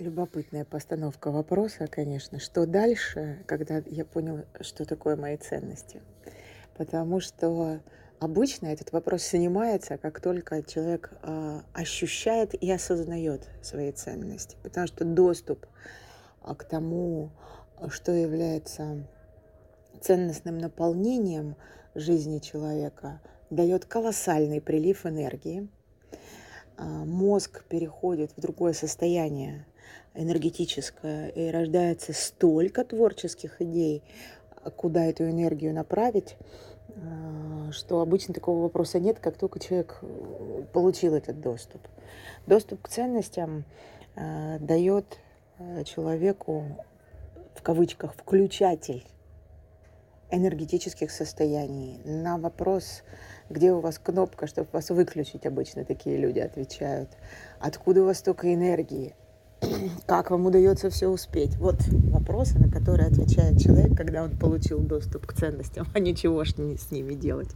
Любопытная постановка вопроса, конечно. Что дальше, когда я понял, что такое мои ценности? Потому что обычно этот вопрос снимается, как только человек э, ощущает и осознает свои ценности. Потому что доступ а, к тому, что является ценностным наполнением жизни человека, дает колоссальный прилив энергии. А, мозг переходит в другое состояние энергетическое, и рождается столько творческих идей, куда эту энергию направить, а, что обычно такого вопроса нет, как только человек э, получил этот доступ. Доступ к ценностям э, дает э, человеку, в кавычках, включатель энергетических состояний. На вопрос, где у вас кнопка, чтобы вас выключить, обычно такие люди отвечают. Откуда у вас столько энергии? Как вам удается все успеть? Вот вопросы, на которые отвечает человек, когда он получил доступ к ценностям, а ничего ж не с ними делать.